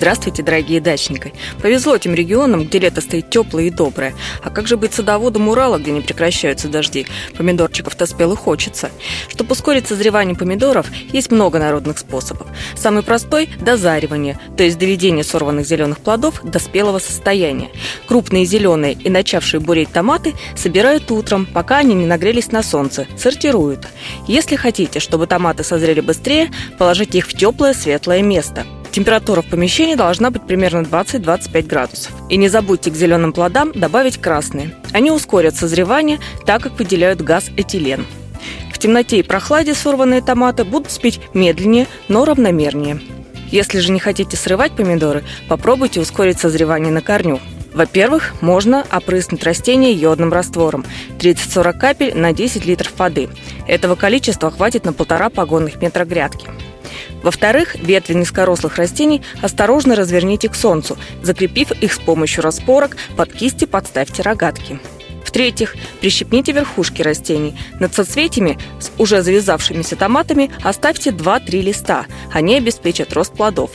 Здравствуйте, дорогие дачники! Повезло тем регионам, где лето стоит теплое и доброе. А как же быть садоводом Урала, где не прекращаются дожди? Помидорчиков-то спело хочется. Чтобы ускорить созревание помидоров, есть много народных способов. Самый простой – дозаривание, то есть доведение сорванных зеленых плодов до спелого состояния. Крупные зеленые и начавшие буреть томаты собирают утром, пока они не нагрелись на солнце, сортируют. Если хотите, чтобы томаты созрели быстрее, положите их в теплое светлое место – Температура в помещении должна быть примерно 20-25 градусов. И не забудьте к зеленым плодам добавить красные. Они ускорят созревание, так как выделяют газ этилен. В темноте и прохладе сорванные томаты будут спеть медленнее, но равномернее. Если же не хотите срывать помидоры, попробуйте ускорить созревание на корню. Во-первых, можно опрыснуть растение йодным раствором 30-40 капель на 10 литров воды. Этого количества хватит на полтора погонных метра грядки. Во-вторых, ветви низкорослых растений осторожно разверните к солнцу, закрепив их с помощью распорок, под кисти подставьте рогатки. В-третьих, прищепните верхушки растений. Над соцветиями с уже завязавшимися томатами оставьте 2-3 листа. Они обеспечат рост плодов.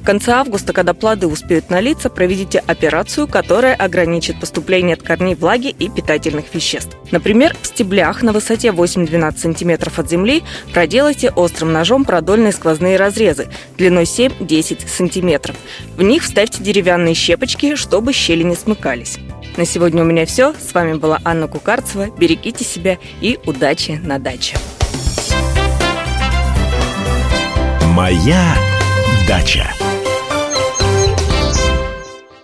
В конце августа, когда плоды успеют налиться, проведите операцию, которая ограничит поступление от корней влаги и питательных веществ. Например, в стеблях на высоте 8-12 см от земли проделайте острым ножом продольные сквозные разрезы длиной 7-10 см. В них вставьте деревянные щепочки, чтобы щели не смыкались. На сегодня у меня все. С вами была Анна Кукарцева. Берегите себя и удачи на даче. Моя Дача.